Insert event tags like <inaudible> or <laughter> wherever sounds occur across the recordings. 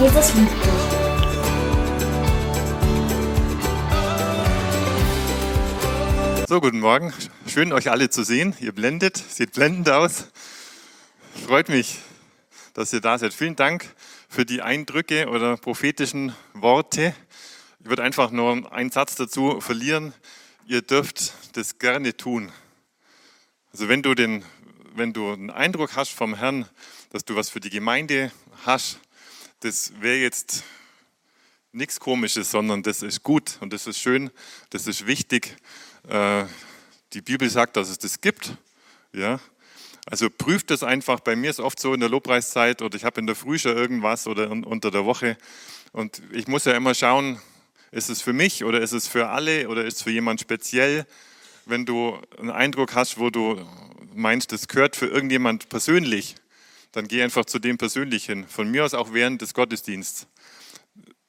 Jesus liebt dich. So, guten Morgen. Schön, euch alle zu sehen. Ihr blendet, sieht blendend aus. Freut mich, dass ihr da seid. Vielen Dank für die Eindrücke oder prophetischen Worte. Ich würde einfach nur einen Satz dazu verlieren. Ihr dürft das gerne tun. Also wenn du den, wenn du einen Eindruck hast vom Herrn, dass du was für die Gemeinde hast, das wäre jetzt nichts Komisches, sondern das ist gut und das ist schön, das ist wichtig. Äh, die Bibel sagt, dass es das gibt. Ja, also prüft das einfach. Bei mir ist oft so in der Lobpreiszeit oder ich habe in der Früh schon irgendwas oder unter der Woche und ich muss ja immer schauen, ist es für mich oder ist es für alle oder ist es für jemand speziell? Wenn du einen Eindruck hast, wo du meinst, das gehört für irgendjemand persönlich, dann geh einfach zu dem persönlich hin. Von mir aus auch während des Gottesdienstes.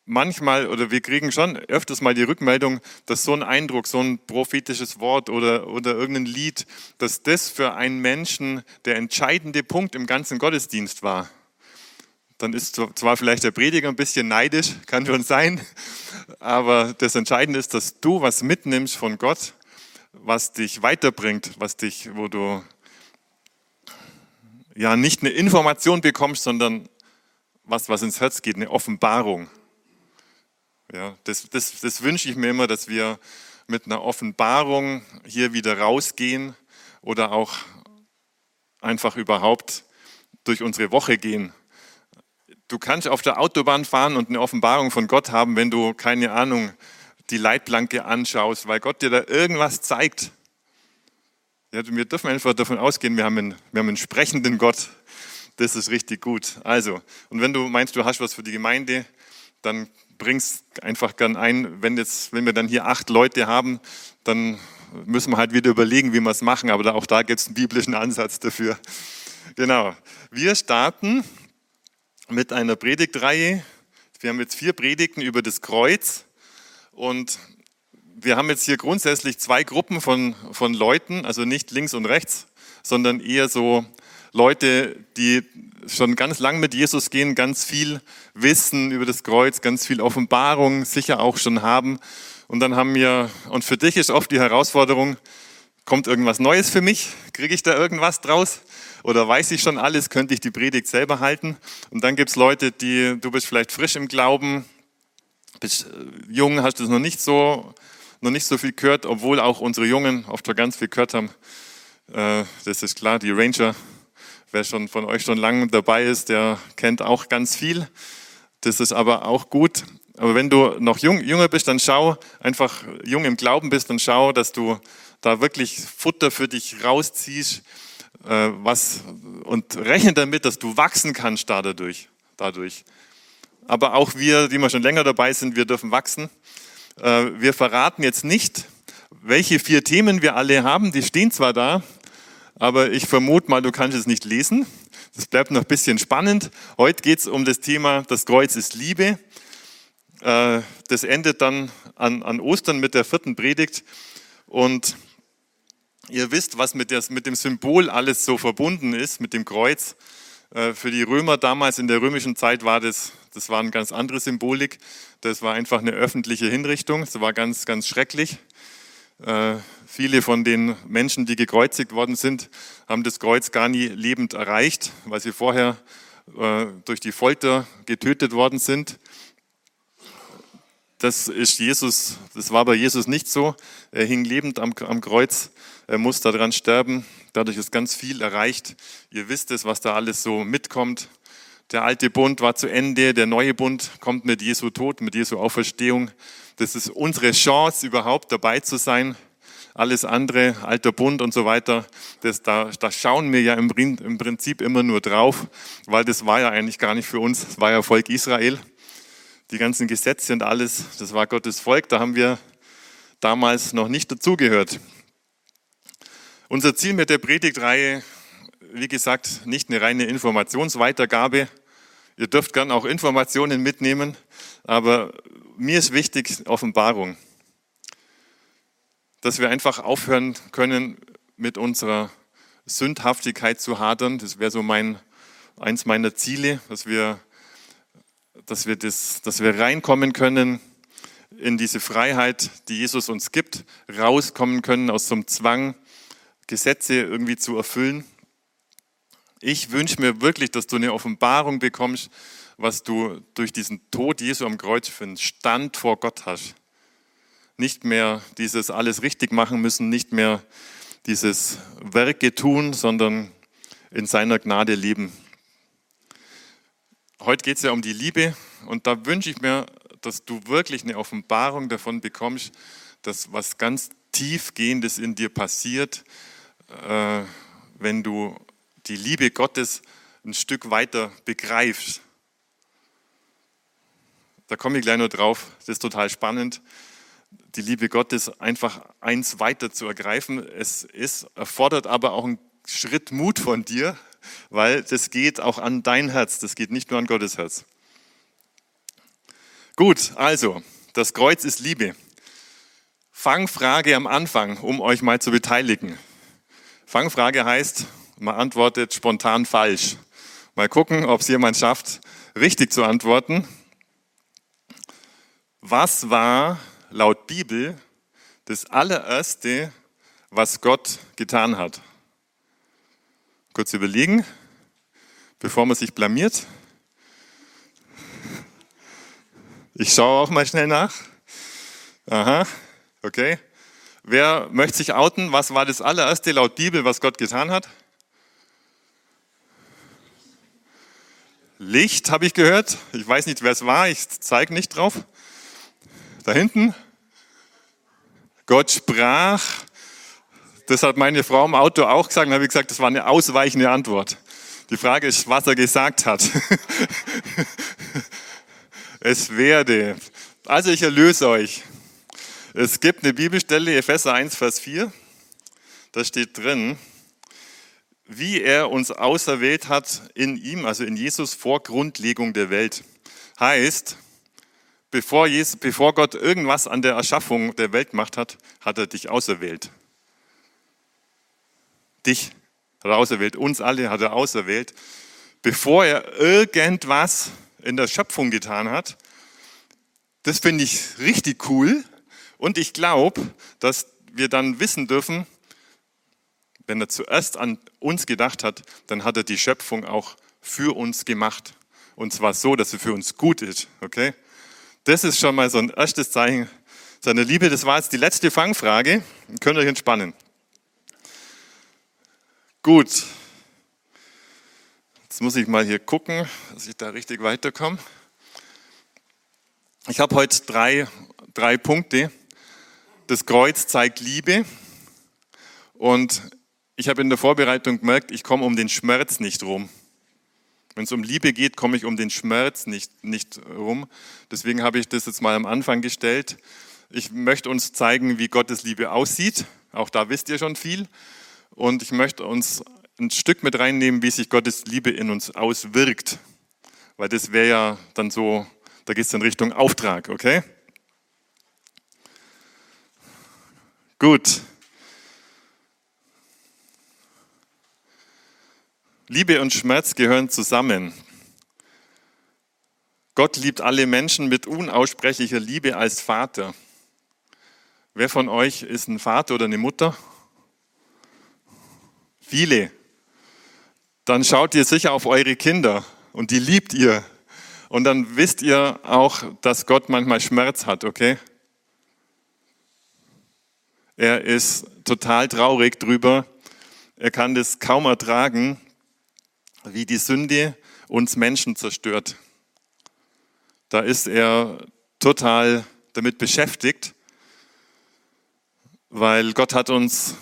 Manchmal oder wir kriegen schon öfters mal die Rückmeldung, dass so ein Eindruck, so ein prophetisches Wort oder, oder irgendein Lied, dass das für einen Menschen der entscheidende Punkt im ganzen Gottesdienst war dann ist zwar vielleicht der Prediger ein bisschen neidisch, <laughs> kann schon sein, aber das Entscheidende ist, dass du was mitnimmst von Gott, was dich weiterbringt, was dich, wo du ja nicht eine Information bekommst, sondern was, was ins Herz geht, eine Offenbarung. Ja, das, das, das wünsche ich mir immer, dass wir mit einer Offenbarung hier wieder rausgehen oder auch einfach überhaupt durch unsere Woche gehen Du kannst auf der Autobahn fahren und eine Offenbarung von Gott haben, wenn du, keine Ahnung, die Leitplanke anschaust, weil Gott dir da irgendwas zeigt. Ja, wir dürfen einfach davon ausgehen, wir haben, einen, wir haben einen sprechenden Gott. Das ist richtig gut. Also, und wenn du meinst, du hast was für die Gemeinde, dann bring's einfach gern ein. Wenn, jetzt, wenn wir dann hier acht Leute haben, dann müssen wir halt wieder überlegen, wie wir es machen. Aber auch da gibt es einen biblischen Ansatz dafür. Genau. Wir starten mit einer Predigtreihe. Wir haben jetzt vier Predigten über das Kreuz und wir haben jetzt hier grundsätzlich zwei Gruppen von, von Leuten, also nicht links und rechts, sondern eher so Leute, die schon ganz lang mit Jesus gehen, ganz viel wissen über das Kreuz, ganz viel Offenbarung sicher auch schon haben. Und dann haben wir, und für dich ist oft die Herausforderung, kommt irgendwas Neues für mich? Kriege ich da irgendwas draus? oder weiß ich schon alles, könnte ich die Predigt selber halten. Und dann gibt es Leute, die, du bist vielleicht frisch im Glauben, bist äh, jung, hast es noch nicht so, noch nicht so viel gehört, obwohl auch unsere Jungen oft schon ganz viel gehört haben. Äh, das ist klar, die Ranger, wer schon von euch schon lange dabei ist, der kennt auch ganz viel. Das ist aber auch gut. Aber wenn du noch jung, jünger bist, dann schau, einfach jung im Glauben bist, dann schau, dass du da wirklich Futter für dich rausziehst, äh, was, und rechne damit, dass du wachsen kannst dadurch. dadurch. Aber auch wir, die wir schon länger dabei sind, wir dürfen wachsen. Äh, wir verraten jetzt nicht, welche vier Themen wir alle haben. Die stehen zwar da, aber ich vermute mal, du kannst es nicht lesen. Das bleibt noch ein bisschen spannend. Heute geht es um das Thema, das Kreuz ist Liebe. Äh, das endet dann an, Ostern mit der vierten Predigt. Und Ihr wisst, was mit dem Symbol alles so verbunden ist, mit dem Kreuz. Äh, für die Römer damals in der römischen Zeit war das, das war eine ganz andere Symbolik. Das war einfach eine öffentliche Hinrichtung. Das war ganz, ganz schrecklich. Äh, viele von den Menschen, die gekreuzigt worden sind, haben das Kreuz gar nie lebend erreicht, weil sie vorher äh, durch die Folter getötet worden sind. Das ist Jesus, das war bei Jesus nicht so. Er hing lebend am, am Kreuz er muss daran sterben. Dadurch ist ganz viel erreicht. Ihr wisst es, was da alles so mitkommt. Der alte Bund war zu Ende, der neue Bund kommt mit Jesu Tod, mit Jesu Auferstehung. Das ist unsere Chance, überhaupt dabei zu sein. Alles andere, alter Bund und so weiter, das, da, da schauen wir ja im, im Prinzip immer nur drauf, weil das war ja eigentlich gar nicht für uns, das war ja Volk Israel. Die ganzen Gesetze und alles, das war Gottes Volk, da haben wir damals noch nicht dazugehört. Unser Ziel mit der Predigtreihe, wie gesagt, nicht eine reine Informationsweitergabe. Ihr dürft gern auch Informationen mitnehmen, aber mir ist wichtig Offenbarung. Dass wir einfach aufhören können, mit unserer Sündhaftigkeit zu hadern. Das wäre so mein, eins meiner Ziele, dass wir dass wir, das, dass wir reinkommen können in diese Freiheit, die Jesus uns gibt, rauskommen können aus so Zwang, Gesetze irgendwie zu erfüllen. Ich wünsche mir wirklich, dass du eine Offenbarung bekommst, was du durch diesen Tod Jesu am Kreuz für einen Stand vor Gott hast. Nicht mehr dieses alles richtig machen müssen, nicht mehr dieses Werke tun, sondern in seiner Gnade leben. Heute geht es ja um die Liebe und da wünsche ich mir, dass du wirklich eine Offenbarung davon bekommst, dass was ganz tiefgehendes in dir passiert, äh, wenn du die Liebe Gottes ein Stück weiter begreifst. Da komme ich gleich nur drauf, das ist total spannend. Die Liebe Gottes einfach eins weiter zu ergreifen. Es ist, erfordert aber auch einen Schritt Mut von dir, weil das geht auch an dein Herz, das geht nicht nur an Gottes Herz. Gut, also, das Kreuz ist Liebe. Fangfrage am Anfang, um euch mal zu beteiligen. Fangfrage heißt, man antwortet spontan falsch. Mal gucken, ob es jemand schafft, richtig zu antworten. Was war laut Bibel das allererste, was Gott getan hat? Kurz überlegen, bevor man sich blamiert. Ich schaue auch mal schnell nach. Aha, okay. Wer möchte sich outen? Was war das allererste laut Bibel, was Gott getan hat? Licht habe ich gehört. Ich weiß nicht, wer es war. Ich zeige nicht drauf. Da hinten. Gott sprach. Das hat meine Frau im Auto auch gesagt. Dann habe ich gesagt, das war eine ausweichende Antwort. Die Frage ist, was er gesagt hat. <laughs> es werde. Also ich erlöse euch. Es gibt eine Bibelstelle, Epheser 1, Vers 4. Da steht drin, wie er uns auserwählt hat in ihm, also in Jesus vor Grundlegung der Welt. Heißt, bevor, Jesus, bevor Gott irgendwas an der Erschaffung der Welt gemacht hat, hat er dich auserwählt. Dich hat er auserwählt, uns alle hat er auserwählt, bevor er irgendwas in der Schöpfung getan hat. Das finde ich richtig cool und ich glaube, dass wir dann wissen dürfen, wenn er zuerst an uns gedacht hat, dann hat er die Schöpfung auch für uns gemacht. Und zwar so, dass sie für uns gut ist. Okay? Das ist schon mal so ein erstes Zeichen seiner Liebe. Das war jetzt die letzte Fangfrage. Ihr könnt euch entspannen. Gut. Jetzt muss ich mal hier gucken, dass ich da richtig weiterkomme. Ich habe heute drei, drei Punkte. Das Kreuz zeigt Liebe. Und ich habe in der Vorbereitung gemerkt, ich komme um den Schmerz nicht rum. Wenn es um Liebe geht, komme ich um den Schmerz nicht, nicht rum. Deswegen habe ich das jetzt mal am Anfang gestellt. Ich möchte uns zeigen, wie Gottes Liebe aussieht. Auch da wisst ihr schon viel. Und ich möchte uns ein Stück mit reinnehmen, wie sich Gottes Liebe in uns auswirkt. Weil das wäre ja dann so, da geht es in Richtung Auftrag, okay? Gut. Liebe und Schmerz gehören zusammen. Gott liebt alle Menschen mit unaussprechlicher Liebe als Vater. Wer von euch ist ein Vater oder eine Mutter? Viele. Dann schaut ihr sicher auf eure Kinder und die liebt ihr. Und dann wisst ihr auch, dass Gott manchmal Schmerz hat, okay? Er ist total traurig drüber. Er kann das kaum ertragen, wie die Sünde uns Menschen zerstört. Da ist er total damit beschäftigt, weil Gott hat uns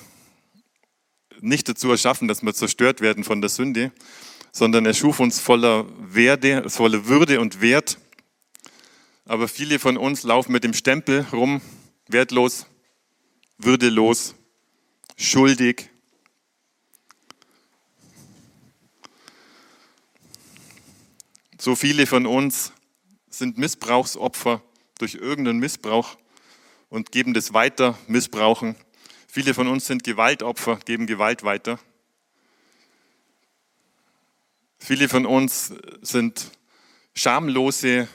nicht dazu erschaffen, dass wir zerstört werden von der Sünde, sondern er schuf uns voller Werde, voller Würde und Wert. Aber viele von uns laufen mit dem Stempel rum, wertlos, würdelos, schuldig. So viele von uns sind Missbrauchsopfer durch irgendeinen Missbrauch und geben das weiter, missbrauchen. Viele von uns sind Gewaltopfer, geben Gewalt weiter. Viele von uns sind schamlose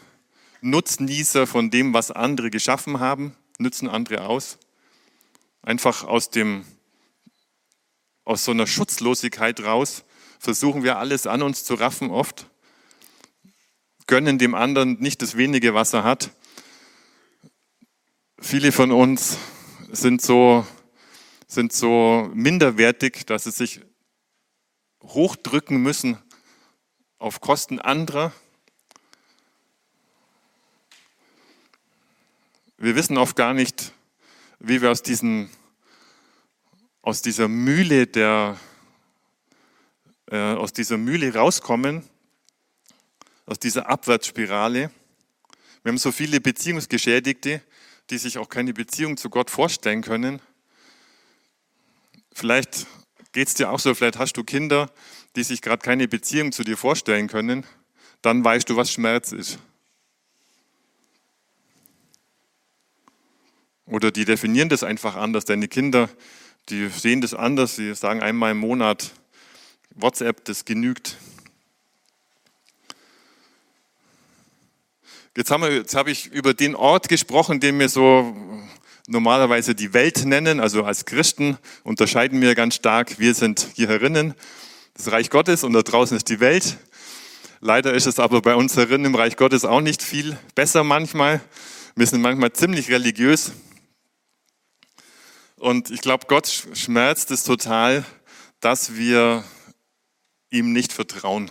Nutznießer von dem, was andere geschaffen haben, nützen andere aus. Einfach aus, dem, aus so einer Schutzlosigkeit raus versuchen wir alles an uns zu raffen oft, gönnen dem anderen nicht das wenige, was er hat. Viele von uns sind so, sind so minderwertig, dass sie sich hochdrücken müssen auf Kosten anderer. Wir wissen oft gar nicht, wie wir aus, diesen, aus dieser Mühle der, äh, aus dieser Mühle rauskommen, aus dieser Abwärtsspirale. Wir haben so viele Beziehungsgeschädigte, die sich auch keine Beziehung zu Gott vorstellen können. Vielleicht geht es dir auch so, vielleicht hast du Kinder, die sich gerade keine Beziehung zu dir vorstellen können. Dann weißt du, was Schmerz ist. Oder die definieren das einfach anders. Deine Kinder, die sehen das anders. Sie sagen einmal im Monat, WhatsApp, das genügt. Jetzt, habe ich über den Ort gesprochen, den wir so normalerweise die Welt nennen. Also als Christen unterscheiden wir ganz stark. Wir sind hier herinnen, das Reich Gottes, und da draußen ist die Welt. Leider ist es aber bei uns herinnen im Reich Gottes auch nicht viel besser manchmal. Wir sind manchmal ziemlich religiös. Und ich glaube, Gott schmerzt es total, dass wir ihm nicht vertrauen.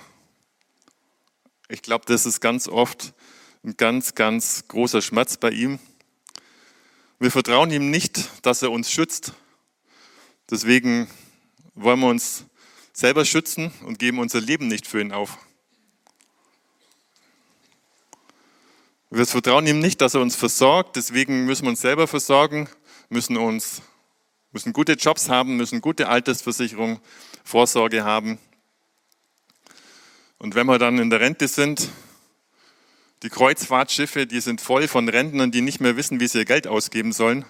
Ich glaube, das ist ganz oft ein ganz, ganz großer Schmerz bei ihm. Wir vertrauen ihm nicht, dass er uns schützt. Deswegen wollen wir uns selber schützen und geben unser Leben nicht für ihn auf. Wir vertrauen ihm nicht, dass er uns versorgt. Deswegen müssen wir uns selber versorgen, müssen uns müssen gute Jobs haben, müssen gute Altersversicherung, Vorsorge haben. Und wenn wir dann in der Rente sind, die Kreuzfahrtschiffe, die sind voll von Rentnern, die nicht mehr wissen, wie sie ihr Geld ausgeben sollen.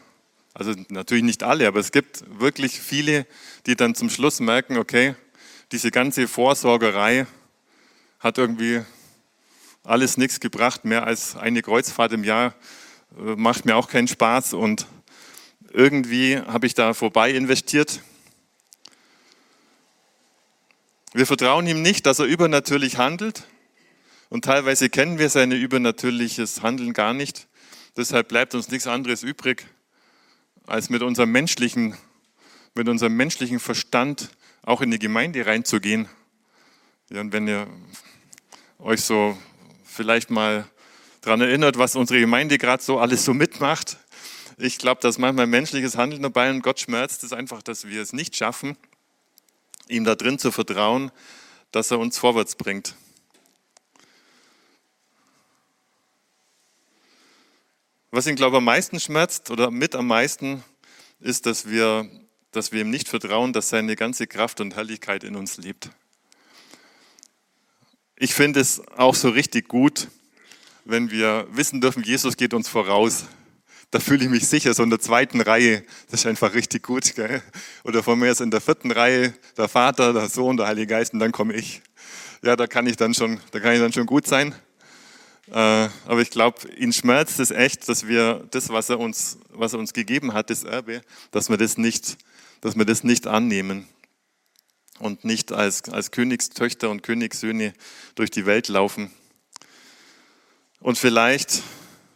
Also natürlich nicht alle, aber es gibt wirklich viele, die dann zum Schluss merken, okay, diese ganze Vorsorgerei hat irgendwie alles nichts gebracht, mehr als eine Kreuzfahrt im Jahr äh, macht mir auch keinen Spaß und irgendwie habe ich da vorbei investiert. Wir vertrauen ihm nicht, dass er übernatürlich handelt. Und teilweise kennen wir sein übernatürliches Handeln gar nicht. Deshalb bleibt uns nichts anderes übrig, als mit unserem menschlichen, mit unserem menschlichen Verstand auch in die Gemeinde reinzugehen. Ja, und wenn ihr euch so vielleicht mal daran erinnert, was unsere Gemeinde gerade so alles so mitmacht, ich glaube, dass manchmal menschliches Handeln dabei und Gott schmerzt es einfach, dass wir es nicht schaffen, ihm da drin zu vertrauen, dass er uns vorwärts bringt. Was ihn, glaube ich, am meisten schmerzt oder mit am meisten, ist, dass wir, dass wir ihm nicht vertrauen, dass seine ganze Kraft und Herrlichkeit in uns lebt. Ich finde es auch so richtig gut, wenn wir wissen dürfen, Jesus geht uns voraus da fühle ich mich sicher, so in der zweiten Reihe, das ist einfach richtig gut. Gell? Oder von mir ist in der vierten Reihe der Vater, der Sohn, der Heilige Geist und dann komme ich. Ja, da kann ich dann schon, da kann ich dann schon gut sein. Äh, aber ich glaube, ihn schmerzt es echt, dass wir das, was er uns, was er uns gegeben hat, das Erbe, dass wir das nicht, dass wir das nicht annehmen und nicht als, als Königstöchter und Königssöhne durch die Welt laufen. Und vielleicht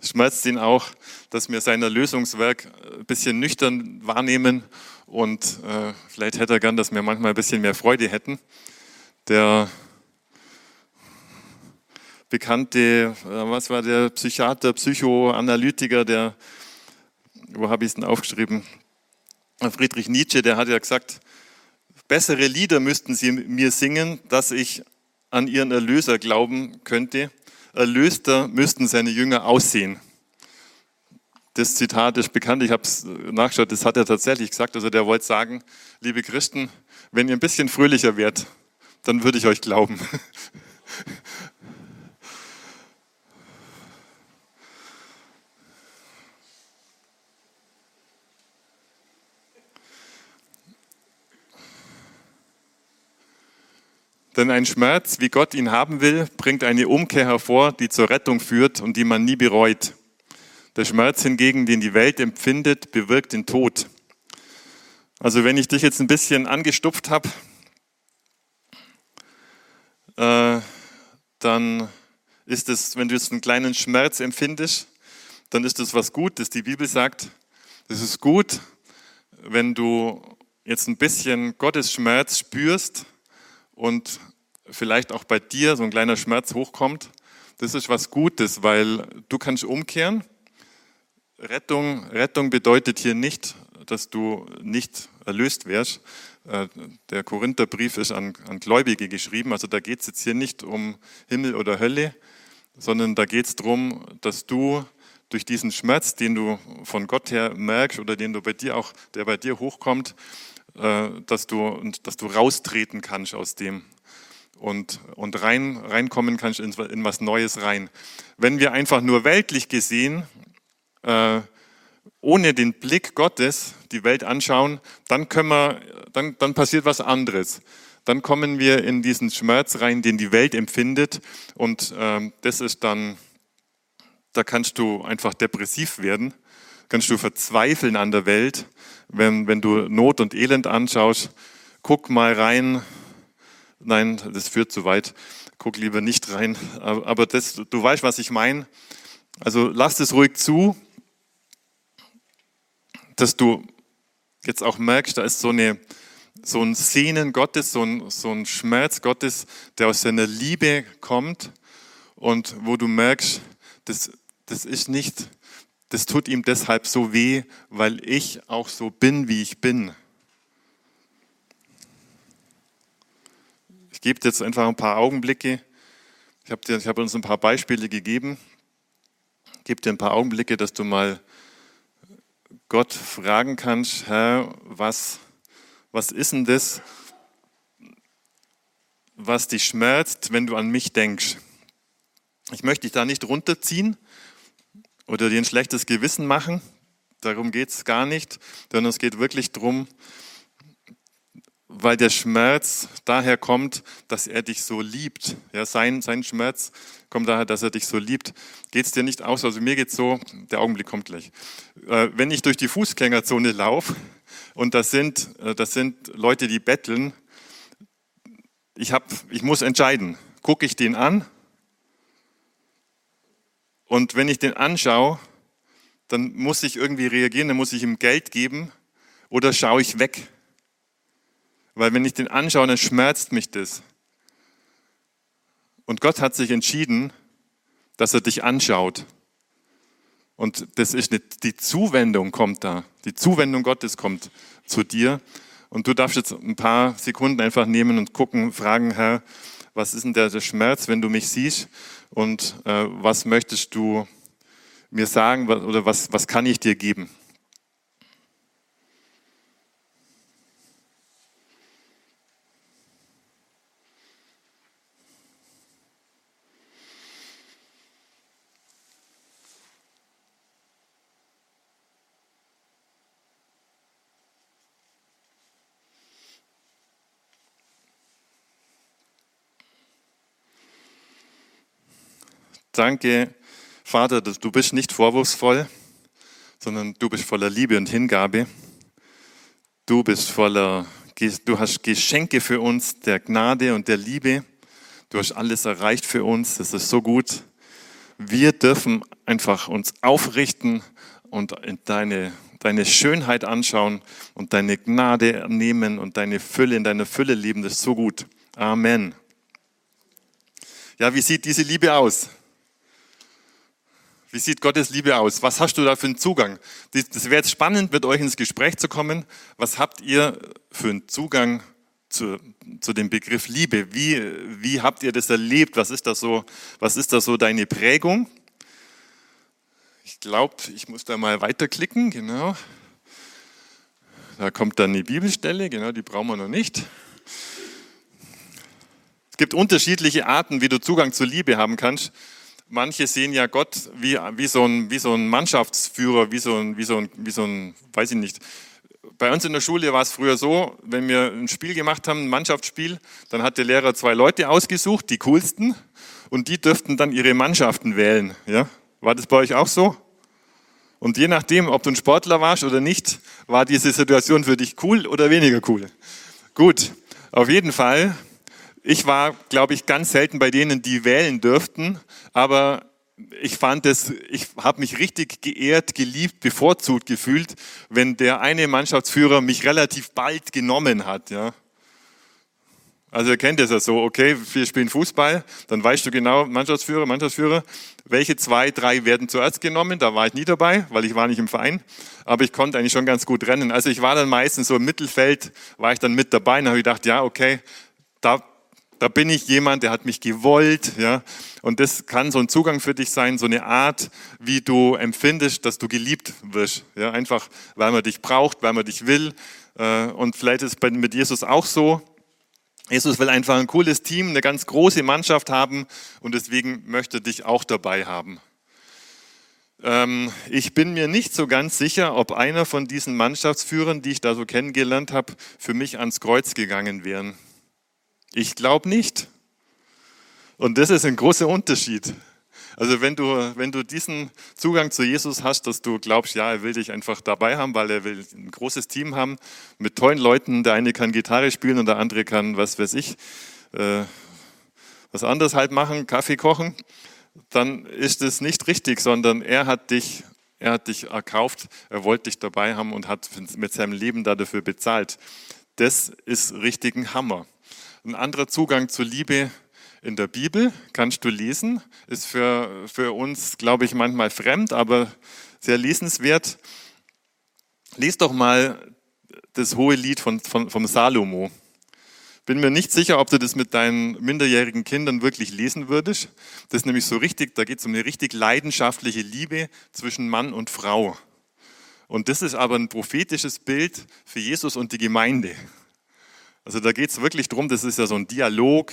schmerzt ihn auch, dass wir sein Erlösungswerk ein bisschen nüchtern wahrnehmen und äh, vielleicht hätte er gern, dass wir manchmal ein bisschen mehr Freude hätten. Der bekannte, äh, was war der Psychiater, Psychoanalytiker, der, wo habe ich es denn aufgeschrieben? Friedrich Nietzsche, der hat ja gesagt, bessere Lieder müssten sie mir singen, dass ich an ihren Erlöser glauben könnte erlöster müssten seine Jünger aussehen. Das Zitat ist bekannt, ich habe es nachgeschaut, das hat er tatsächlich gesagt. Also der wollte sagen, liebe Christen, wenn ihr ein bisschen fröhlicher wärt, dann würde ich euch glauben. <laughs> Denn ein Schmerz, wie Gott ihn haben will, bringt eine Umkehr hervor, die zur Rettung führt und die man nie bereut. Der Schmerz hingegen, den die Welt empfindet, bewirkt den Tod. Also wenn ich dich jetzt ein bisschen angestupft habe, äh, dann ist es, wenn du jetzt einen kleinen Schmerz empfindest, dann ist das was Gutes. Die Bibel sagt, es ist gut, wenn du jetzt ein bisschen Gottes Schmerz spürst und vielleicht auch bei dir so ein kleiner Schmerz hochkommt. Das ist was Gutes, weil du kannst umkehren. Rettung, Rettung bedeutet hier nicht, dass du nicht erlöst wärst. Äh, der Korintherbrief ist an, an Gläubige geschrieben, also da geht es jetzt hier nicht um Himmel oder Hölle, sondern da geht es darum, dass du durch diesen Schmerz, den du von Gott her merkst oder den du bei dir auch, der bei dir hochkommt, dass du, dass du raustreten kannst aus dem und, und rein, reinkommen kannst in, in was Neues rein. Wenn wir einfach nur weltlich gesehen, äh, ohne den Blick Gottes die Welt anschauen, dann, können wir, dann, dann passiert was anderes dann kommen wir in diesen Schmerz rein, den die Welt empfindet. Und ähm, das ist dann, da kannst du einfach depressiv werden, kannst du verzweifeln an der Welt, wenn, wenn du Not und Elend anschaust. Guck mal rein. Nein, das führt zu weit. Guck lieber nicht rein. Aber das, du weißt, was ich meine. Also lass es ruhig zu, dass du jetzt auch merkst, da ist so eine, so ein Sehnen Gottes, so ein, so ein Schmerz Gottes, der aus seiner Liebe kommt und wo du merkst, das, das ist nicht, das tut ihm deshalb so weh, weil ich auch so bin, wie ich bin. Ich gebe jetzt einfach ein paar Augenblicke. Ich habe hab uns ein paar Beispiele gegeben. Ich gebe dir ein paar Augenblicke, dass du mal Gott fragen kannst, Herr, was, was ist denn das, was dich schmerzt, wenn du an mich denkst? Ich möchte dich da nicht runterziehen oder dir ein schlechtes Gewissen machen. Darum geht es gar nicht, sondern es geht wirklich darum, weil der Schmerz daher kommt, dass er dich so liebt. Ja, sein, sein Schmerz kommt daher, dass er dich so liebt. Geht es dir nicht aus? Also mir geht so, der Augenblick kommt gleich. Äh, wenn ich durch die Fußgängerzone laufe und das sind, äh, das sind Leute, die betteln. Ich, hab, ich muss entscheiden, gucke ich den an und wenn ich den anschaue, dann muss ich irgendwie reagieren, dann muss ich ihm Geld geben oder schaue ich weg. Weil wenn ich den anschaue, dann schmerzt mich das. Und Gott hat sich entschieden, dass er dich anschaut. Und das ist nicht, die Zuwendung kommt da. Die Zuwendung Gottes kommt zu dir. Und du darfst jetzt ein paar Sekunden einfach nehmen und gucken, fragen, Herr, was ist denn der, der Schmerz, wenn du mich siehst? Und äh, was möchtest du mir sagen oder was, was kann ich dir geben? Danke, Vater, du bist nicht vorwurfsvoll, sondern du bist voller Liebe und Hingabe. Du bist voller, du hast Geschenke für uns der Gnade und der Liebe. Du hast alles erreicht für uns. Das ist so gut. Wir dürfen einfach uns aufrichten und in deine, deine Schönheit anschauen und deine Gnade nehmen und deine Fülle in deiner Fülle leben. Das ist so gut. Amen. Ja, wie sieht diese Liebe aus? Wie sieht Gottes Liebe aus? Was hast du da für einen Zugang? Das wäre jetzt spannend, mit euch ins Gespräch zu kommen. Was habt ihr für einen Zugang zu, zu dem Begriff Liebe? Wie, wie habt ihr das erlebt? Was ist das so, was ist das so deine Prägung? Ich glaube, ich muss da mal weiterklicken, genau. Da kommt dann die Bibelstelle, genau, die brauchen wir noch nicht. Es gibt unterschiedliche Arten, wie du Zugang zur Liebe haben kannst. Manche sehen ja Gott wie, wie, so, ein, wie so ein Mannschaftsführer, wie so ein, wie, so ein, wie so ein, weiß ich nicht, bei uns in der Schule war es früher so, wenn wir ein Spiel gemacht haben, ein Mannschaftsspiel, dann hat der Lehrer zwei Leute ausgesucht, die coolsten, und die dürften dann ihre Mannschaften wählen. Ja? War das bei euch auch so? Und je nachdem, ob du ein Sportler warst oder nicht, war diese Situation für dich cool oder weniger cool. Gut, auf jeden Fall. Ich war, glaube ich, ganz selten bei denen, die wählen dürften, aber ich fand es, ich habe mich richtig geehrt, geliebt, bevorzugt gefühlt, wenn der eine Mannschaftsführer mich relativ bald genommen hat, ja. Also ihr kennt es ja so, okay, wir spielen Fußball, dann weißt du genau, Mannschaftsführer, Mannschaftsführer, welche zwei, drei werden zuerst genommen, da war ich nie dabei, weil ich war nicht im Verein, aber ich konnte eigentlich schon ganz gut rennen. Also ich war dann meistens so im Mittelfeld, war ich dann mit dabei und habe gedacht, ja, okay, da da bin ich jemand, der hat mich gewollt, ja. Und das kann so ein Zugang für dich sein, so eine Art, wie du empfindest, dass du geliebt wirst, ja. Einfach, weil man dich braucht, weil man dich will. Äh, und vielleicht ist es mit Jesus auch so. Jesus will einfach ein cooles Team, eine ganz große Mannschaft haben und deswegen möchte dich auch dabei haben. Ähm, ich bin mir nicht so ganz sicher, ob einer von diesen Mannschaftsführern, die ich da so kennengelernt habe, für mich ans Kreuz gegangen wären. Ich glaube nicht. Und das ist ein großer Unterschied. Also wenn du, wenn du diesen Zugang zu Jesus hast, dass du glaubst, ja, er will dich einfach dabei haben, weil er will ein großes Team haben mit tollen Leuten. Der eine kann Gitarre spielen und der andere kann, was weiß ich, äh, was anderes halt machen, Kaffee kochen, dann ist es nicht richtig, sondern er hat dich, er hat dich erkauft, er wollte dich dabei haben und hat mit seinem Leben dafür bezahlt. Das ist richtig ein Hammer. Ein anderer Zugang zur Liebe in der Bibel kannst du lesen, ist für, für uns, glaube ich, manchmal fremd, aber sehr lesenswert. Lies doch mal das hohe Lied von, von, vom Salomo. Bin mir nicht sicher, ob du das mit deinen minderjährigen Kindern wirklich lesen würdest. Das ist nämlich so richtig, da geht es um eine richtig leidenschaftliche Liebe zwischen Mann und Frau. Und das ist aber ein prophetisches Bild für Jesus und die Gemeinde. Also da geht es wirklich darum, das ist ja so ein Dialog,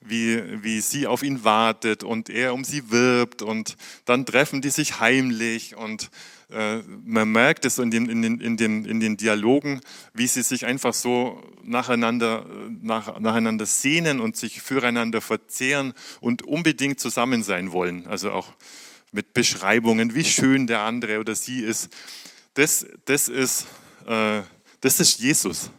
wie, wie sie auf ihn wartet und er um sie wirbt und dann treffen die sich heimlich und äh, man merkt es in den, in, den, in, den, in den Dialogen, wie sie sich einfach so nacheinander, nach, nacheinander sehnen und sich füreinander verzehren und unbedingt zusammen sein wollen. Also auch mit Beschreibungen, wie schön der andere oder sie ist. Das, das, ist, äh, das ist Jesus.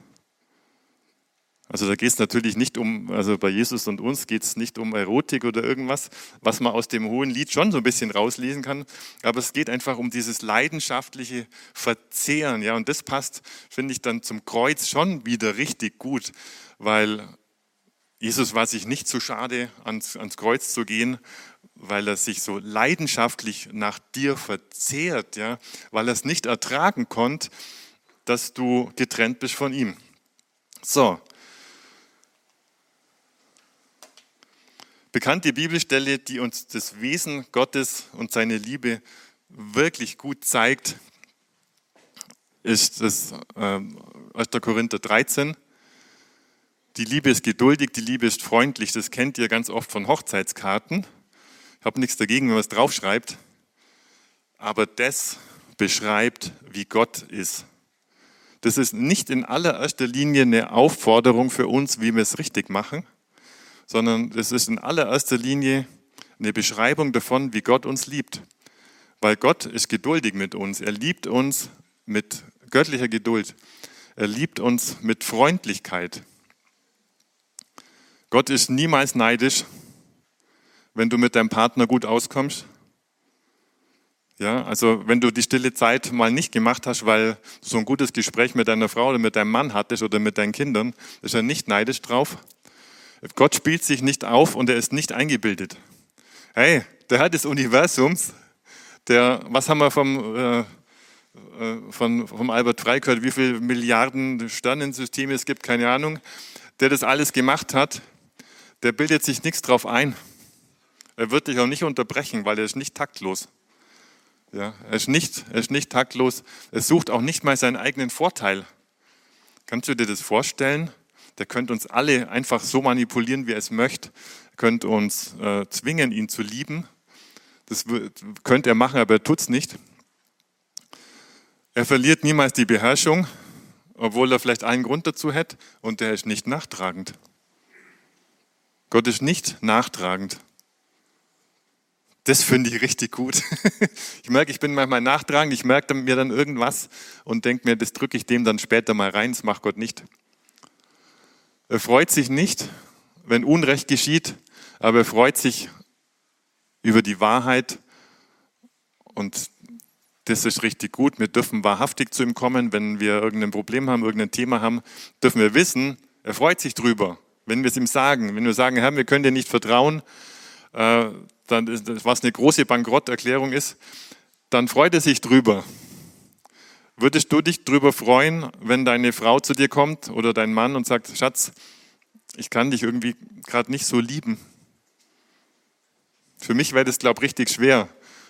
Also da geht es natürlich nicht um, also bei Jesus und uns geht es nicht um Erotik oder irgendwas, was man aus dem hohen Lied schon so ein bisschen rauslesen kann, aber es geht einfach um dieses leidenschaftliche Verzehren, ja, und das passt, finde ich, dann zum Kreuz schon wieder richtig gut, weil Jesus war sich nicht zu schade, ans, ans Kreuz zu gehen, weil er sich so leidenschaftlich nach dir verzehrt, ja, weil er es nicht ertragen konnte, dass du getrennt bist von ihm. So, Bekannte Bibelstelle, die uns das Wesen Gottes und seine Liebe wirklich gut zeigt, ist das äh, 1. Korinther 13. Die Liebe ist geduldig, die Liebe ist freundlich. Das kennt ihr ganz oft von Hochzeitskarten. Ich habe nichts dagegen, wenn man es draufschreibt. Aber das beschreibt, wie Gott ist. Das ist nicht in allererster Linie eine Aufforderung für uns, wie wir es richtig machen, sondern es ist in allererster Linie eine Beschreibung davon, wie Gott uns liebt. Weil Gott ist geduldig mit uns. Er liebt uns mit göttlicher Geduld. Er liebt uns mit Freundlichkeit. Gott ist niemals neidisch, wenn du mit deinem Partner gut auskommst. Ja, also wenn du die stille Zeit mal nicht gemacht hast, weil du so ein gutes Gespräch mit deiner Frau oder mit deinem Mann hattest oder mit deinen Kindern, ist er nicht neidisch drauf. Gott spielt sich nicht auf und er ist nicht eingebildet. Hey, der Herr des Universums, der, was haben wir vom, äh, äh von, vom Albert Frey gehört, wie viele Milliarden Sternensysteme es gibt, keine Ahnung, der das alles gemacht hat, der bildet sich nichts drauf ein. Er wird dich auch nicht unterbrechen, weil er ist nicht taktlos. Ja, er, ist nicht, er ist nicht taktlos. Er sucht auch nicht mal seinen eigenen Vorteil. Kannst du dir das vorstellen? Der könnte uns alle einfach so manipulieren, wie er es möchte. Er könnte uns äh, zwingen, ihn zu lieben. Das könnte er machen, aber er tut es nicht. Er verliert niemals die Beherrschung. obwohl er vielleicht einen Grund dazu hätte und der ist nicht nachtragend. Gott ist nicht nachtragend. Das finde ich richtig gut. <laughs> Ich merke, ich bin manchmal nachtragend, ich merke mir dann irgendwas und denke mir, das drücke ich dem dann später mal rein, das macht Gott nicht. Er freut sich nicht, wenn Unrecht geschieht, aber er freut sich über die Wahrheit und das ist richtig gut. Wir dürfen wahrhaftig zu ihm kommen, wenn wir irgendein Problem haben, irgendein Thema haben, dürfen wir wissen, er freut sich drüber, wenn wir es ihm sagen. Wenn wir sagen, Herr, wir können dir nicht vertrauen, äh, dann was eine große Bankrotterklärung ist, dann freut er sich drüber. Würdest du dich drüber freuen, wenn deine Frau zu dir kommt oder dein Mann und sagt, Schatz, ich kann dich irgendwie gerade nicht so lieben? Für mich wäre das, glaube ich, richtig schwer.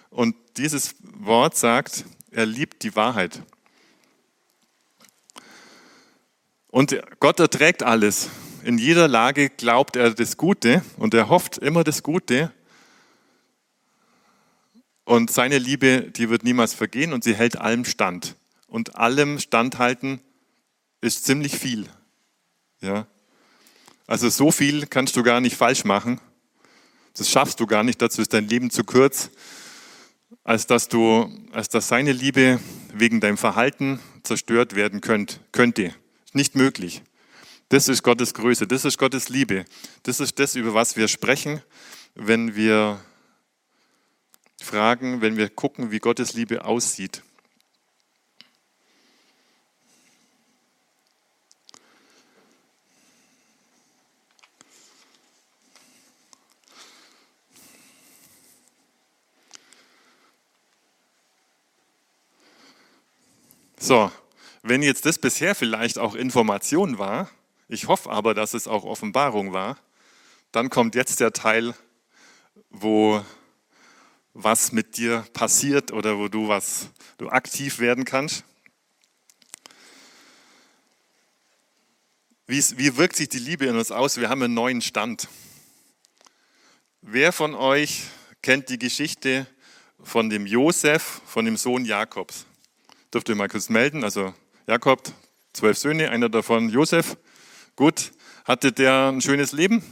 Und dieses Wort sagt, er liebt die Wahrheit. Und Gott erträgt alles. In jeder Lage glaubt er das Gute und er hofft immer das Gute. Und seine Liebe, die wird niemals vergehen und sie hält allem stand. Und allem standhalten ist ziemlich viel. Ja. Also so viel kannst du gar nicht falsch machen. Das schaffst du gar nicht, dazu ist dein Leben zu kurz, als dass, du, als dass seine Liebe wegen deinem Verhalten zerstört werden könnt, könnte. Nicht möglich. Das ist Gottes Größe, das ist Gottes Liebe. Das ist das, über was wir sprechen, wenn wir fragen, wenn wir gucken, wie Gottes Liebe aussieht. So, wenn jetzt das bisher vielleicht auch Information war, ich hoffe aber, dass es auch Offenbarung war, dann kommt jetzt der Teil, wo was mit dir passiert oder wo du was du aktiv werden kannst. Wie, wie wirkt sich die Liebe in uns aus? Wir haben einen neuen Stand. Wer von euch kennt die Geschichte von dem Josef, von dem Sohn Jakobs? Dürft ihr mal kurz melden? Also Jakob, zwölf Söhne, einer davon Josef. Gut, hatte der ein schönes Leben?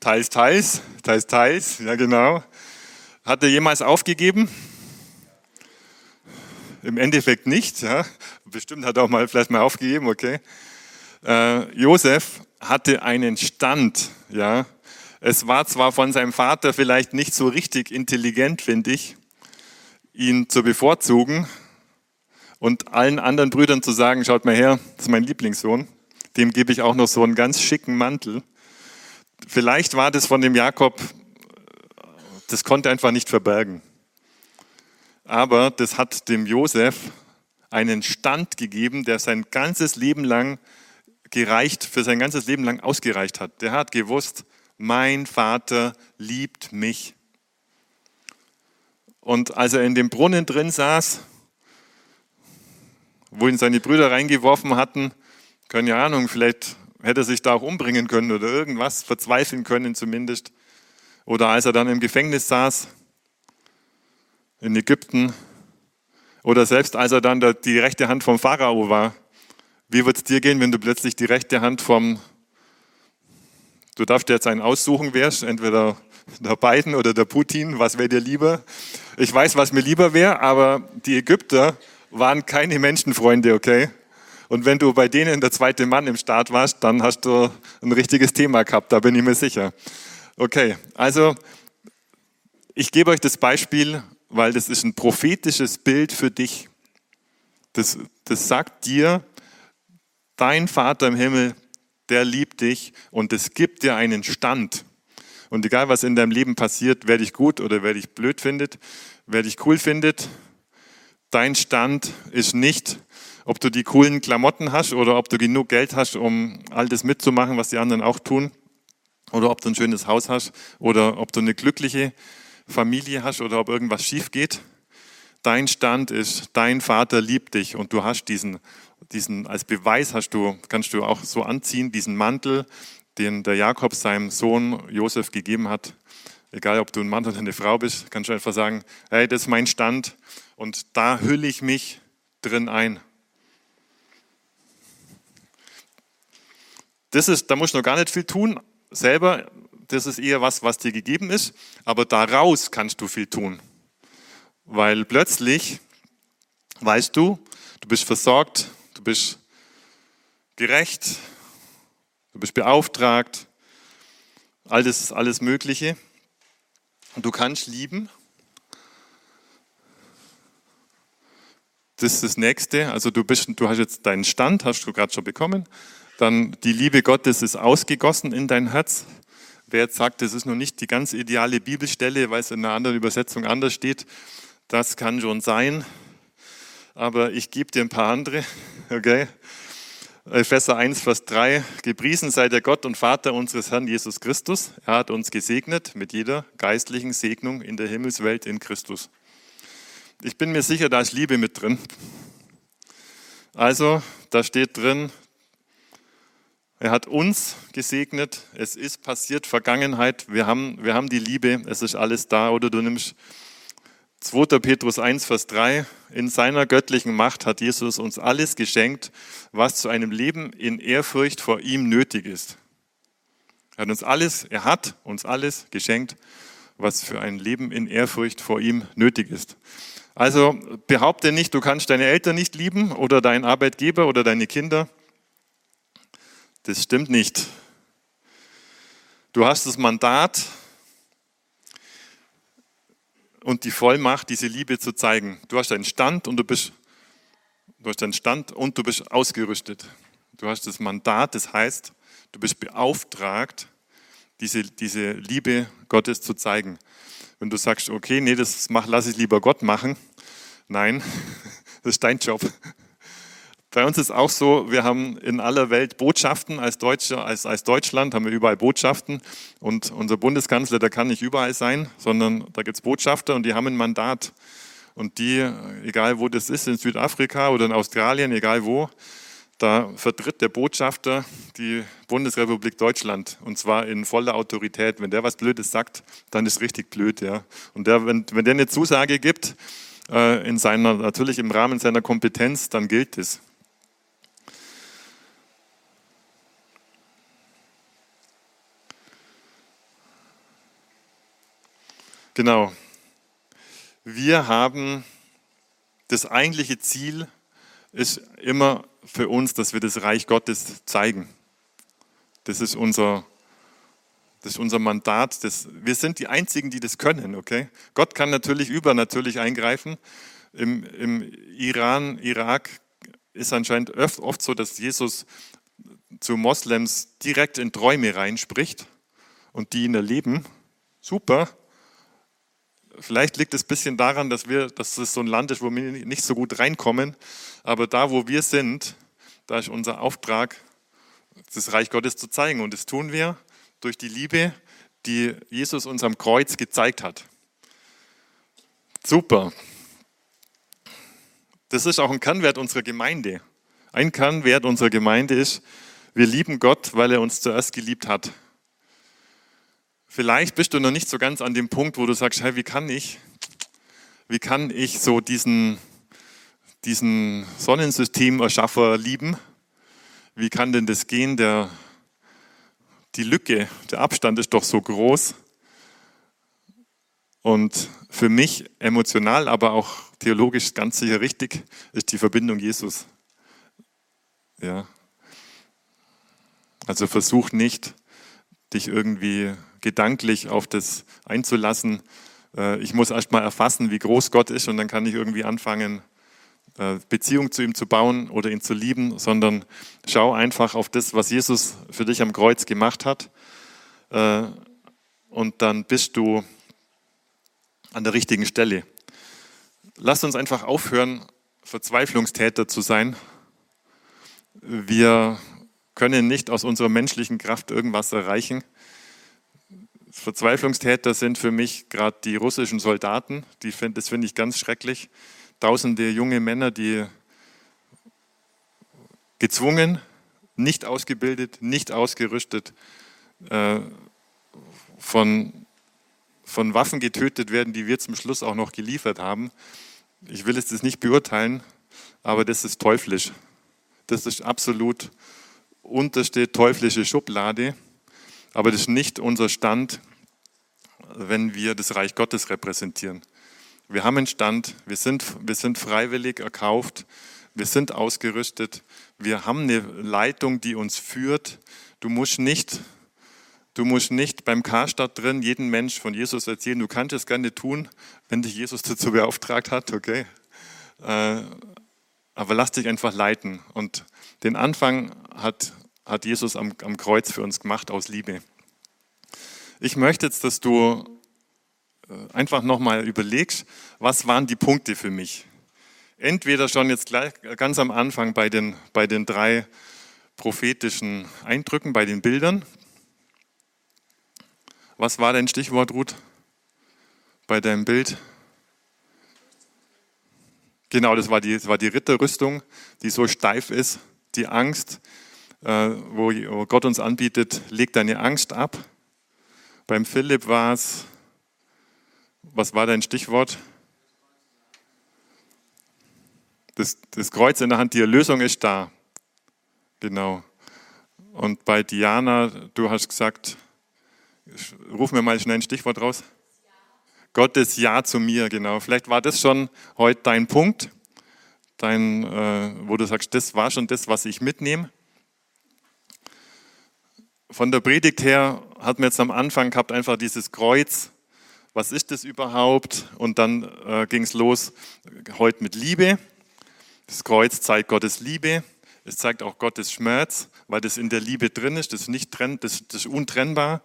Teils, teils, teils, teils, ja genau. Hat er jemals aufgegeben? Im Endeffekt nicht, ja. Bestimmt hat er auch mal vielleicht mal aufgegeben, okay. Äh, Josef hatte einen Stand, ja. Es war zwar von seinem Vater vielleicht nicht so richtig intelligent, finde ich, ihn zu bevorzugen und allen anderen Brüdern zu sagen, schaut mal her, das ist mein Lieblingssohn, dem gebe ich auch noch so einen ganz schicken Mantel. Vielleicht war das von dem Jakob, das konnte er einfach nicht verbergen. Aber das hat dem Josef einen Stand gegeben, der sein ganzes Leben lang gereicht, für sein ganzes Leben lang ausgereicht hat. Der hat gewusst, mein Vater liebt mich. Und als er in dem Brunnen drin saß, wo ihn seine Brüder reingeworfen hatten, keine Ahnung, vielleicht hätte er sich da auch umbringen können oder irgendwas verzweifeln können zumindest. Oder als er dann im Gefängnis saß, in Ägypten, oder selbst als er dann die rechte Hand vom Pharao war. Wie wird es dir gehen, wenn du plötzlich die rechte Hand vom, du darfst jetzt einen aussuchen, wärst, entweder der Biden oder der Putin, was wäre dir lieber? Ich weiß, was mir lieber wäre, aber die Ägypter waren keine Menschenfreunde, okay? Und wenn du bei denen der zweite Mann im Staat warst, dann hast du ein richtiges Thema gehabt, da bin ich mir sicher. Okay, also ich gebe euch das Beispiel, weil das ist ein prophetisches Bild für dich. Das, das sagt dir, dein Vater im Himmel, der liebt dich und es gibt dir einen Stand. Und egal, was in deinem Leben passiert, wer dich gut oder wer dich blöd findet, wer dich cool findet, dein Stand ist nicht, ob du die coolen Klamotten hast oder ob du genug Geld hast, um all das mitzumachen, was die anderen auch tun, oder ob du ein schönes Haus hast oder ob du eine glückliche Familie hast oder ob irgendwas schief geht. Dein Stand ist, dein Vater liebt dich und du hast diesen, diesen als Beweis hast du, kannst du auch so anziehen, diesen Mantel, den der Jakob seinem Sohn Josef gegeben hat. Egal, ob du ein Mann oder eine Frau bist, kannst du einfach sagen, hey, das ist mein Stand und da hülle ich mich drin ein. Das ist, da musst du noch gar nicht viel tun selber. Das ist eher was, was dir gegeben ist. Aber daraus kannst du viel tun. Weil plötzlich weißt du, du bist versorgt, du bist gerecht, du bist beauftragt, alles, alles Mögliche. Und du kannst lieben. Das ist das Nächste. Also du, bist, du hast jetzt deinen Stand, hast du gerade schon bekommen. Dann die Liebe Gottes ist ausgegossen in dein Herz. Wer jetzt sagt, das ist noch nicht die ganz ideale Bibelstelle, weil es in einer anderen Übersetzung anders steht, das kann schon sein. Aber ich gebe dir ein paar andere. <laughs> Okay? Epheser 1, Vers 3. Gepriesen sei der Gott und Vater unseres Herrn Jesus Christus. Er hat uns gesegnet mit jeder geistlichen Segnung in der Himmelswelt in Christus. Ich bin mir sicher, da ist Liebe mit drin. Also, da steht drin, er hat uns gesegnet. Es ist passiert, Vergangenheit. Wir haben, wir haben die Liebe. Es ist alles da. Oder du nimmst 2. Petrus 1, Vers 3. In seiner göttlichen Macht hat Jesus uns alles geschenkt, was zu einem Leben in Ehrfurcht vor ihm nötig ist. Er hat uns alles, er hat uns alles geschenkt, was für ein Leben in Ehrfurcht vor ihm nötig ist. Also behaupte nicht, du kannst deine Eltern nicht lieben oder deinen Arbeitgeber oder deine Kinder. Das stimmt nicht. Du hast das Mandat und die Vollmacht, diese Liebe zu zeigen. Du hast einen Stand und du bist, du hast einen Stand und du bist ausgerüstet. Du hast das Mandat, das heißt, du bist beauftragt, diese, diese Liebe Gottes zu zeigen. Wenn du sagst, okay, nee, das mach, lass ich lieber Gott machen. Nein, <laughs> das ist dein Job. Bei uns ist auch so, wir haben in aller Welt Botschaften als Deutsche, als, als Deutschland haben wir überall Botschaften und unser Bundeskanzler, der kann nicht überall sein, sondern da gibt es Botschafter und die haben ein Mandat. Und die, egal wo das ist, in Südafrika oder in Australien, egal wo, da vertritt der Botschafter die Bundesrepublik Deutschland und zwar in voller Autorität. Wenn der was Blödes sagt, dann ist richtig blöd. Ja. Und der, wenn, wenn der eine Zusage gibt, äh, in seiner, natürlich im Rahmen seiner Kompetenz, dann gilt es. Genau. Wir haben das eigentliche Ziel ist immer für uns, dass wir das Reich Gottes zeigen. Das ist unser, das ist unser Mandat. Das, wir sind die Einzigen, die das können. Okay? Gott kann natürlich übernatürlich eingreifen. Im, Im Iran, Irak ist anscheinend oft, oft so, dass Jesus zu Moslems direkt in Träume reinspricht und die ihn erleben. Super, Vielleicht liegt es ein bisschen daran, dass, wir, dass es so ein Land ist, wo wir nicht so gut reinkommen. Aber da, wo wir sind, da ist unser Auftrag, das Reich Gottes zu zeigen. Und das tun wir durch die Liebe, die Jesus uns am Kreuz gezeigt hat. Super. Das ist auch ein Kernwert unserer Gemeinde. Ein Kernwert unserer Gemeinde ist, wir lieben Gott, weil er uns zuerst geliebt hat. Vielleicht bist du noch nicht so ganz an dem Punkt, wo du sagst, hey, wie kann ich, wie kann ich so diesen, diesen Sonnensystemerschaffer lieben? Wie kann denn das gehen? Der, die Lücke, der Abstand ist doch so groß. Und für mich emotional, aber auch theologisch ganz sicher richtig, ist die Verbindung Jesus. Ja. Also versuch nicht, dich irgendwie gedanklich auf das einzulassen. Äh, ich muss erst mal erfassen, wie groß Gott ist und dann kann ich irgendwie anfangen, äh, Beziehung zu ihm zu bauen oder ihn zu lieben, sondern schau einfach auf das, was Jesus für dich am Kreuz gemacht hat. Äh, und dann bist du an der richtigen Stelle. Lass uns einfach aufhören, Verzweiflungstäter zu sein. Wir können nicht aus unserer menschlichen Kraft irgendwas erreichen. Verzweiflungstäter sind für mich gerade die russischen Soldaten. Die find, das finde ich ganz schrecklich. Tausende junge Männer, die gezwungen, nicht ausgebildet, nicht ausgerüstet, äh, von, von Waffen getötet werden, die wir zum Schluss auch noch geliefert haben. Ich will es das nicht beurteilen, aber das ist teuflisch. Das ist absolut unterste teuflische Schublade, aber das ist nicht unser Stand, wenn wir das Reich Gottes repräsentieren. Wir haben einen Stand, wir sind, wir sind freiwillig erkauft, wir sind ausgerüstet, wir haben eine Leitung, die uns führt. Du musst nicht, du musst nicht beim Karstadt drin jeden Mensch von Jesus erzählen. Du kannst es gerne tun, wenn dich Jesus <laughs> dazu beauftragt hat, okay? Äh, aber lass dich einfach leiten. Und den Anfang hat, hat Jesus am, am Kreuz für uns gemacht aus Liebe. Ich möchte jetzt, dass du äh, einfach nochmal überlegst, was waren die Punkte für mich? Entweder schon jetzt gleich ganz am Anfang bei den, bei den drei prophetischen Eindrücken, bei den Bildern. Was war dein Stichwort, Ruth, bei deinem Bild? Genau, das war die, das war die Ritterrüstung, die so steif ist, die Angst, äh, wo Gott uns anbietet, leg deine Angst ab. Beim Philipp war es, was war dein Stichwort? Das, das Kreuz in der Hand, die Erlösung ist da. Genau. Und bei Diana, du hast gesagt, ruf mir mal schnell ein Stichwort raus. Gottes Ja zu mir, genau. Vielleicht war das schon heute dein Punkt, dein, äh, wo du sagst, das war schon das, was ich mitnehme. Von der Predigt her hat mir jetzt am Anfang gehabt einfach dieses Kreuz. Was ist das überhaupt? Und dann äh, ging es los heute mit Liebe. Das Kreuz zeigt Gottes Liebe. Es zeigt auch Gottes Schmerz, weil das in der Liebe drin ist. Das ist nicht trennt, das, das ist untrennbar.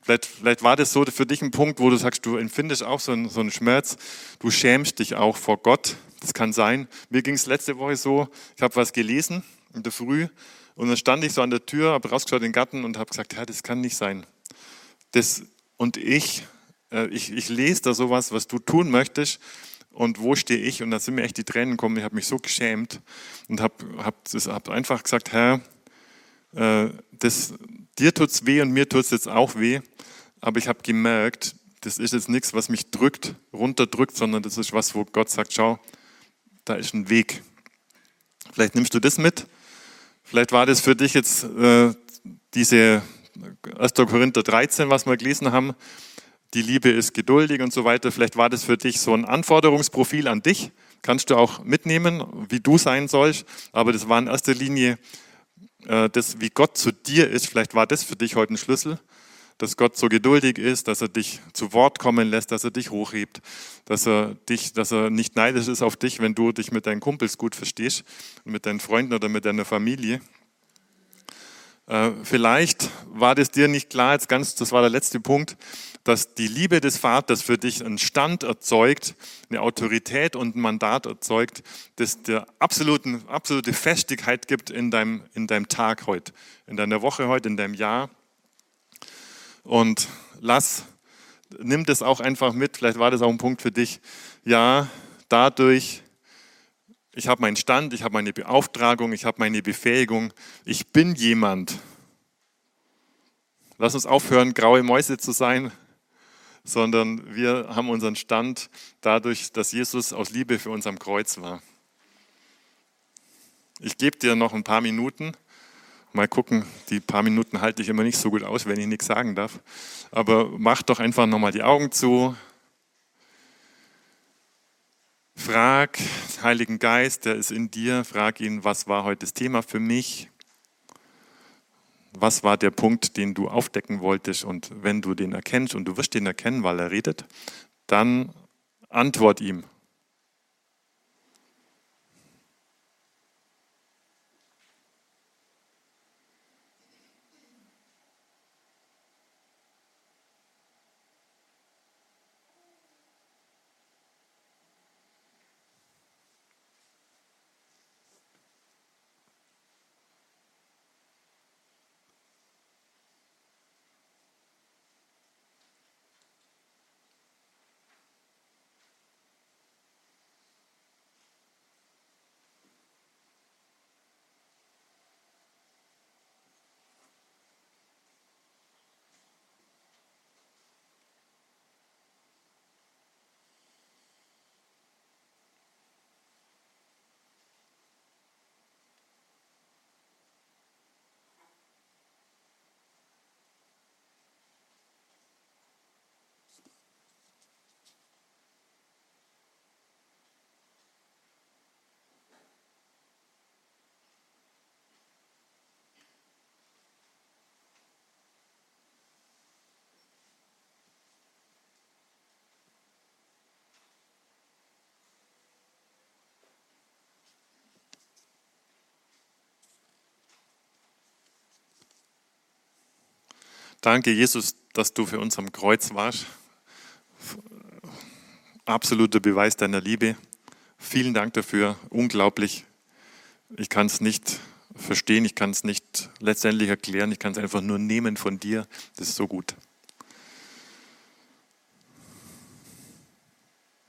Vielleicht, vielleicht war das so für dich ein Punkt, wo du sagst, du empfindest auch so einen, so einen Schmerz. Du schämst dich auch vor Gott. Das kann sein. Mir ging es letzte Woche so, ich habe was gelesen in der Früh und dann stand ich so an der Tür, habe rausgeschaut in den Garten und habe gesagt, ja, das kann nicht sein. Das, und ich, äh, ich, ich lese da sowas, was du tun möchtest und wo stehe ich? Und da sind mir echt die Tränen gekommen. Ich habe mich so geschämt und habe hab, hab einfach gesagt, Herr, äh, das, dir tut's weh und mir tut's jetzt auch weh aber ich habe gemerkt, das ist jetzt nichts, was mich drückt, runterdrückt, sondern das ist was, wo Gott sagt, schau, da ist ein Weg. Vielleicht nimmst du das mit. Vielleicht war das für dich jetzt äh, diese 1. Korinther 13, was wir gelesen haben. Die Liebe ist geduldig und so weiter. Vielleicht war das für dich so ein Anforderungsprofil an dich. Kannst du auch mitnehmen, wie du sein sollst. Aber das war in erster Linie äh, das, wie Gott zu dir ist. Vielleicht war das für dich heute ein Schlüssel dass Gott so geduldig ist, dass er dich zu Wort kommen lässt, dass er dich hochhebt, dass er dich, dass er nicht neidisch ist auf dich, wenn du dich mit deinen Kumpels gut verstehst, mit deinen Freunden oder mit deiner Familie. Äh, vielleicht war das dir nicht klar, jetzt ganz, das war der letzte Punkt, dass die Liebe des Vaters für dich einen Stand erzeugt, eine Autorität und ein Mandat erzeugt, das dir absoluten, absolute Festigkeit gibt in deinem, in deinem Tag heute, in deiner Woche heute, in deinem Jahr. Und lass, nimm das auch einfach mit, vielleicht war das auch ein Punkt für dich. Ja, dadurch, ich habe meinen Stand, ich habe meine Beauftragung, ich habe meine Befähigung, ich bin jemand. Lass uns aufhören, graue Mäuse zu sein, sondern wir haben unseren Stand dadurch, dass Jesus aus Liebe für uns am Kreuz war. Ich gebe dir noch ein paar Minuten. Mal gucken, die paar Minuten halte ich immer nicht so gut aus, wenn ich nichts sagen darf. Aber mach doch einfach nochmal die Augen zu. Frag Heiligen Geist, der ist in dir. Frag ihn, was war heute das Thema für mich? Was war der Punkt, den du aufdecken wolltest? Und wenn du den erkennst, und du wirst den erkennen, weil er redet, dann antwort ihm. Danke, Jesus, dass du für uns am Kreuz warst. Absoluter Beweis deiner Liebe. Vielen Dank dafür. Unglaublich. Ich kann es nicht verstehen, ich kann es nicht letztendlich erklären, ich kann es einfach nur nehmen von dir. Das ist so gut.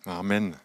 Amen.